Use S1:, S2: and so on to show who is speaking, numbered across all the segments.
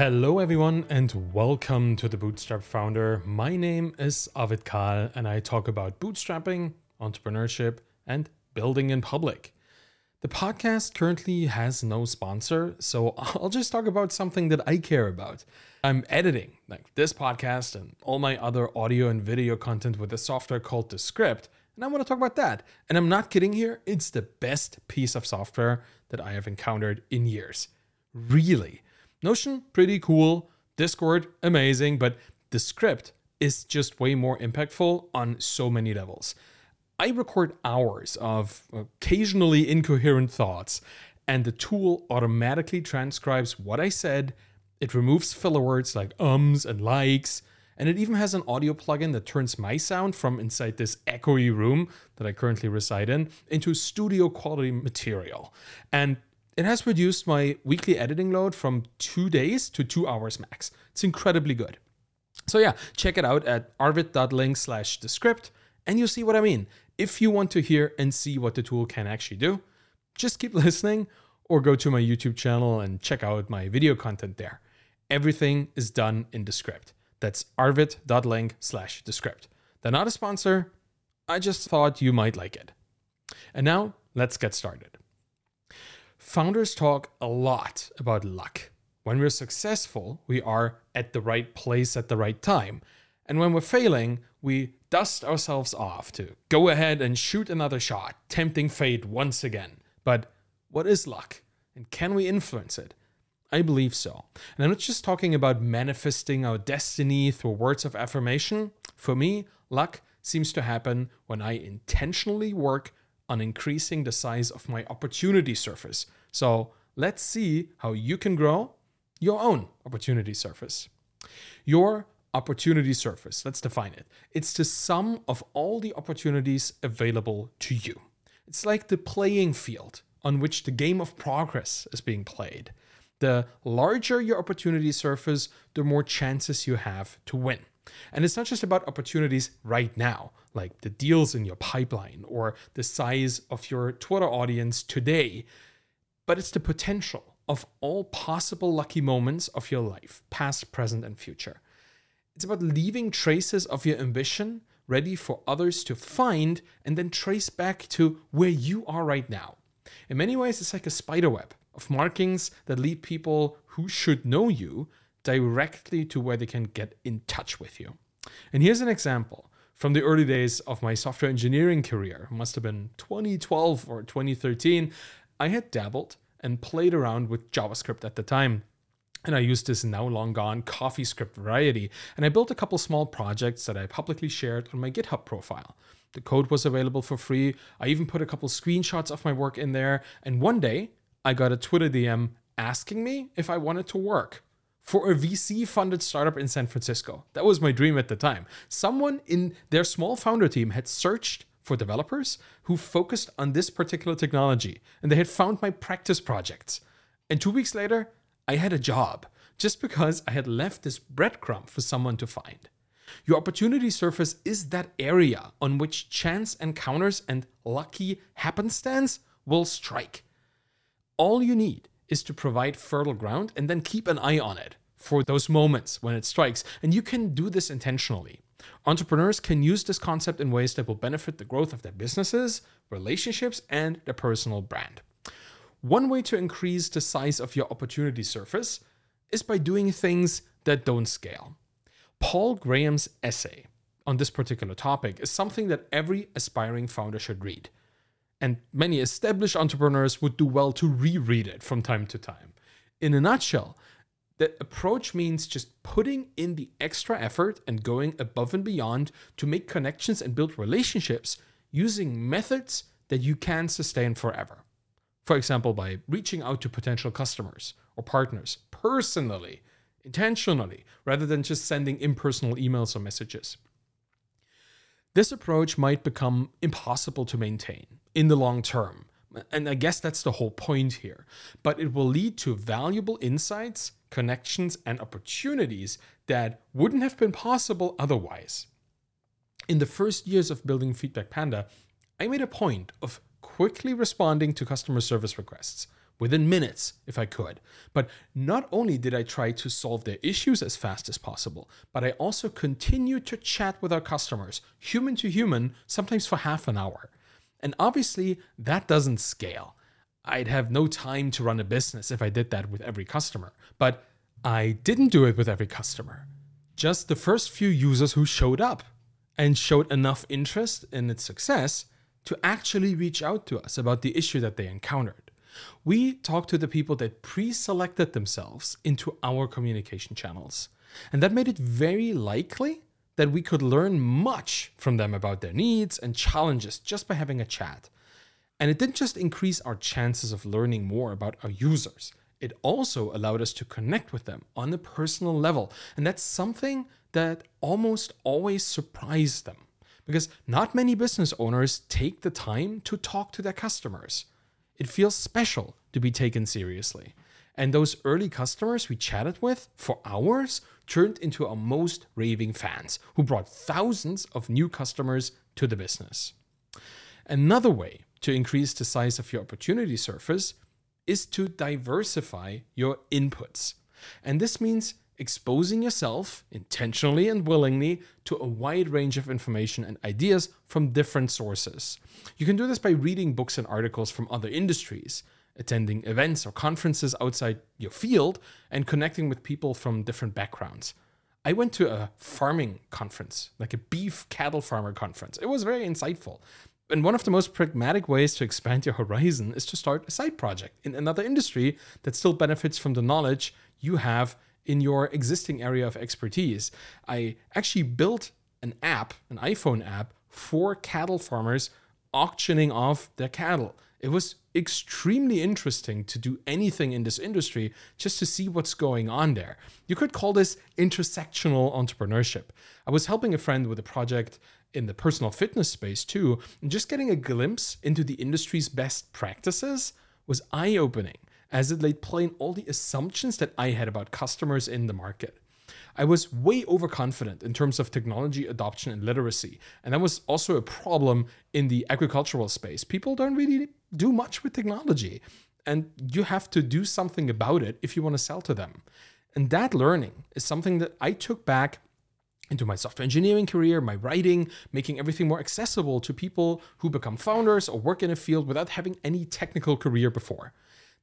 S1: Hello, everyone, and welcome to the Bootstrap Founder. My name is Arvid Kahl, and I talk about bootstrapping, entrepreneurship, and building in public. The podcast currently has no sponsor, so I'll just talk about something that I care about. I'm editing like this podcast and all my other audio and video content with a software called Descript, and I want to talk about that. And I'm not kidding here, it's the best piece of software that I have encountered in years. Really. Notion, pretty cool. Discord, amazing. But Descript is just way more impactful on so many levels. I record hours of occasionally incoherent thoughts, and the tool automatically transcribes what I said. It removes filler words like ums and likes, and it even has an audio plugin that turns my sound from inside this echoey room that I currently reside in into studio quality material. And it has reduced my weekly editing load from two days to two hours max. It's incredibly good. So yeah, check it out at arvid.link slash descript and you'll see what I mean. If you want to hear and see what the tool can actually do, just keep listening or go to my YouTube channel and check out my video content there. Everything is done in Descript. That's arvid.link slash descript. They're not a sponsor. I just thought you might like it. And now let's get started. Founders talk a lot about luck. When we're successful, we are at the right place at the right time. And when we're failing, we dust ourselves off to go ahead and shoot another shot, tempting fate once again. But what is luck? And can we influence it? I believe so. And I'm not just talking about manifesting our destiny through words of affirmation. For me, luck seems to happen when I intentionally work on increasing the size of my opportunity surface. So let's see how you can grow your own opportunity surface. Your opportunity surface, let's define it. It's the sum of all the opportunities available to you. It's like the playing field on which the game of progress is being played. The larger your opportunity surface, the more chances you have to win. And it's not just about opportunities right now, like the deals in your pipeline or the size of your Twitter audience today, but it's the potential of all possible lucky moments of your life, past, present, and future. It's about leaving traces of your ambition ready for others to find and then trace back to where you are right now. In many ways, it's like a spider web of markings that lead people who should know you directly to where they can get in touch with you. And here's an example from the early days of my software engineering career. It must have been 2012 or 2013. I had dabbled and played around with JavaScript at the time. And I used this now long gone CoffeeScript variety. And I built a couple small projects that I publicly shared on my GitHub profile. The code was available for free. I even put a couple screenshots of my work in there. And one day, I got a Twitter DM asking me if I wanted to work for a VC funded startup in San Francisco. That was my dream at the time. Someone in their small founder team had searched for developers who focused on this particular technology, and they had found my practice projects. And two weeks later, I had a job just because I had left this breadcrumb for someone to find. Your opportunity surface is that area on which chance encounters and lucky happenstance will strike. All you need is to provide fertile ground and then keep an eye on it for those moments when it strikes. And you can do this intentionally. Entrepreneurs can use this concept in ways that will benefit the growth of their businesses, relationships, and their personal brand. One way to increase the size of your opportunity surface is by doing things that don't scale. Paul Graham's essay on this particular topic is something that every aspiring founder should read and many established entrepreneurs would do well to reread it from time to time. In a nutshell, the approach means just putting in the extra effort and going above and beyond to make connections and build relationships using methods that you can sustain forever. For example, by reaching out to potential customers or partners personally, intentionally, rather than just sending impersonal emails or messages. This approach might become impossible to maintain in the long term. And I guess that's the whole point here. But it will lead to valuable insights, connections, and opportunities that wouldn't have been possible otherwise. In the first years of building Feedback Panda, I made a point of quickly responding to customer service requests within minutes if I could. But not only did I try to solve their issues as fast as possible, but I also continued to chat with our customers, human to human, sometimes for half an hour. And obviously, that doesn't scale. I'd have no time to run a business if I did that with every customer. But I didn't do it with every customer. Just the first few users who showed up and showed enough interest in its success to actually reach out to us about the issue that they encountered. We talked to the people that pre selected themselves into our communication channels. And that made it very likely that we could learn much from them about their needs and challenges just by having a chat. And it didn't just increase our chances of learning more about our users, it also allowed us to connect with them on a personal level. And that's something that almost always surprised them because not many business owners take the time to talk to their customers. It feels special to be taken seriously. And those early customers we chatted with for hours turned into our most raving fans who brought thousands of new customers to the business. Another way to increase the size of your opportunity surface is to diversify your inputs. And this means exposing yourself intentionally and willingly to a wide range of information and ideas from different sources. You can do this by reading books and articles from other industries, attending events or conferences outside your field, and connecting with people from different backgrounds. I went to a farming conference, like a beef cattle farmer conference. It was very insightful. And one of the most pragmatic ways to expand your horizon is to start a side project in another industry that still benefits from the knowledge you have in your existing area of expertise. I actually built an app, an iPhone app for cattle farmers auctioning off their cattle. It was extremely interesting to do anything in this industry just to see what's going on there. You could call this intersectional entrepreneurship. I was helping a friend with a project in the personal fitness space too, and just getting a glimpse into the industry's best practices was eye opening as it laid plain all the assumptions that I had about customers in the market. I was way overconfident in terms of technology adoption and literacy. And that was also a problem in the agricultural space. People don't really do much with technology, and you have to do something about it if you want to sell to them. And that learning is something that I took back into my software engineering career, my writing, making everything more accessible to people who become founders or work in a field without having any technical career before.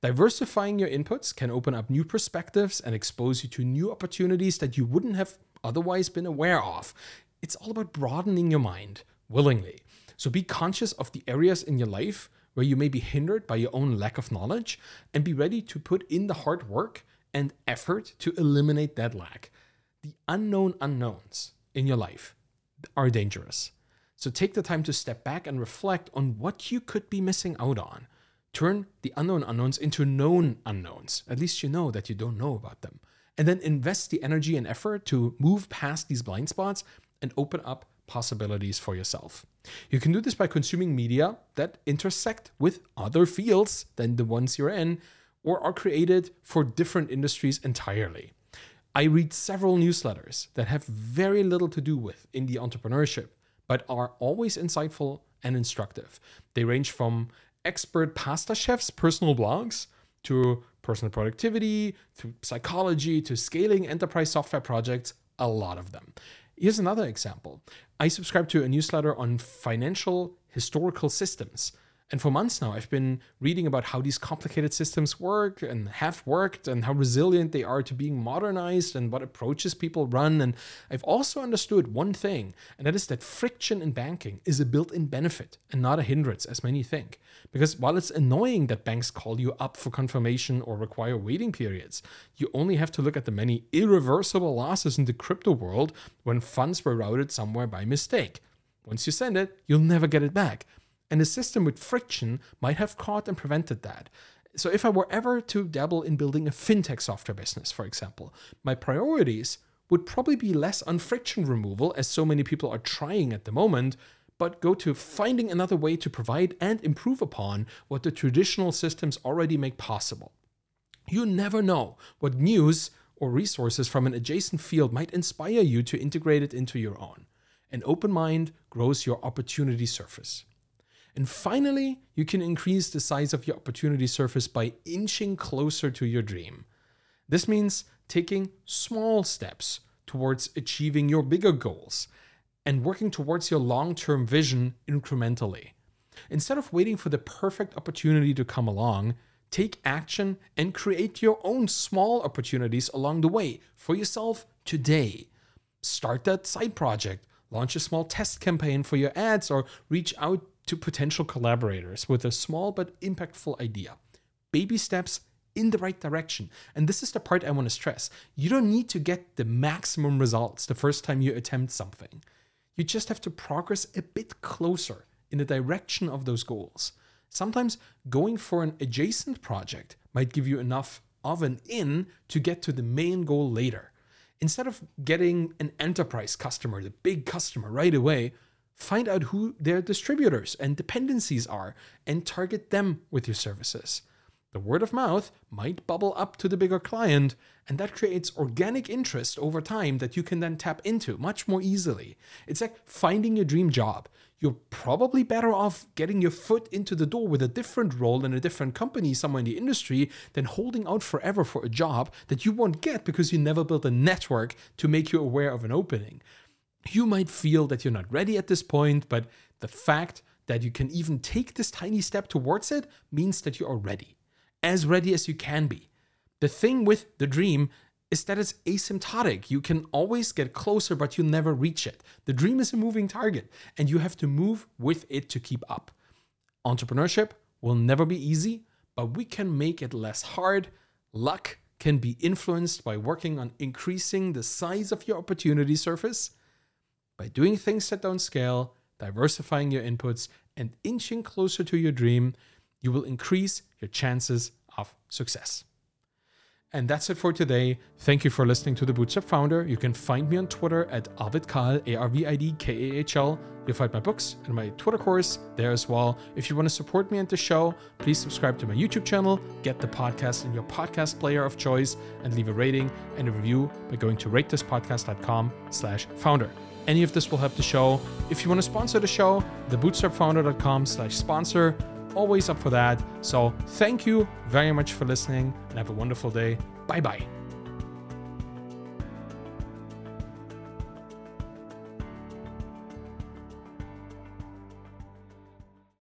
S1: Diversifying your inputs can open up new perspectives and expose you to new opportunities that you wouldn't have otherwise been aware of. It's all about broadening your mind willingly. So be conscious of the areas in your life where you may be hindered by your own lack of knowledge and be ready to put in the hard work and effort to eliminate that lack. The unknown unknowns in your life are dangerous. So take the time to step back and reflect on what you could be missing out on. Turn the unknown unknowns into known unknowns. At least you know that you don't know about them. And then invest the energy and effort to move past these blind spots and open up possibilities for yourself. You can do this by consuming media that intersect with other fields than the ones you're in or are created for different industries entirely. I read several newsletters that have very little to do with indie entrepreneurship, but are always insightful and instructive. They range from expert pasta chefs' personal blogs to personal productivity, to psychology, to scaling enterprise software projects, a lot of them. Here's another example. I subscribe to a newsletter on financial historical systems. And for months now, I've been reading about how these complicated systems work and have worked and how resilient they are to being modernized and what approaches people run. And I've also understood one thing, and that is that friction in banking is a built in benefit and not a hindrance, as many think. Because while it's annoying that banks call you up for confirmation or require waiting periods, you only have to look at the many irreversible losses in the crypto world when funds were routed somewhere by mistake. Once you send it, you'll never get it back. And a system with friction might have caught and prevented that. So, if I were ever to dabble in building a fintech software business, for example, my priorities would probably be less on friction removal, as so many people are trying at the moment, but go to finding another way to provide and improve upon what the traditional systems already make possible. You never know what news or resources from an adjacent field might inspire you to integrate it into your own. An open mind grows your opportunity surface. And finally, you can increase the size of your opportunity surface by inching closer to your dream. This means taking small steps towards achieving your bigger goals and working towards your long term vision incrementally. Instead of waiting for the perfect opportunity to come along, take action and create your own small opportunities along the way for yourself today. Start that side project, launch a small test campaign for your ads, or reach out to potential collaborators with a small but impactful idea. Baby steps in the right direction. And this is the part I want to stress. You don't need to get the maximum results the first time you attempt something. You just have to progress a bit closer in the direction of those goals. Sometimes going for an adjacent project might give you enough of an in to get to the main goal later. Instead of getting an enterprise customer, the big customer right away, find out who their distributors and dependencies are and target them with your services. The word of mouth might bubble up to the bigger client, and that creates organic interest over time that you can then tap into much more easily. It's like finding your dream job. You're probably better off getting your foot into the door with a different role in a different company somewhere in the industry than holding out forever for a job that you won't get because you never built a network to make you aware of an opening. You might feel that you're not ready at this point, but the fact that you can even take this tiny step towards it means that you are ready as ready as you can be. The thing with the dream is that it's asymptotic. You can always get closer, but you'll never reach it. The dream is a moving target, and you have to move with it to keep up. Entrepreneurship will never be easy, but we can make it less hard. Luck can be influenced by working on increasing the size of your opportunity surface, by doing things that don't scale, diversifying your inputs, and inching closer to your dream you will increase your chances of success. And that's it for today. Thank you for listening to The Bootstrap Founder. You can find me on Twitter at Arvid Kahl, A R V I D K A H L. You'll find my books and my Twitter course there as well. If you want to support me and the show, please subscribe to my YouTube channel, get the podcast in your podcast player of choice, and leave a rating and a review by going to ratethispodcast.com slash founder. Any of this will help the show. If you want to sponsor the show, thebootstrapfounder.com slash sponsor always up for that. So thank you very much for listening and have a wonderful day. Bye bye.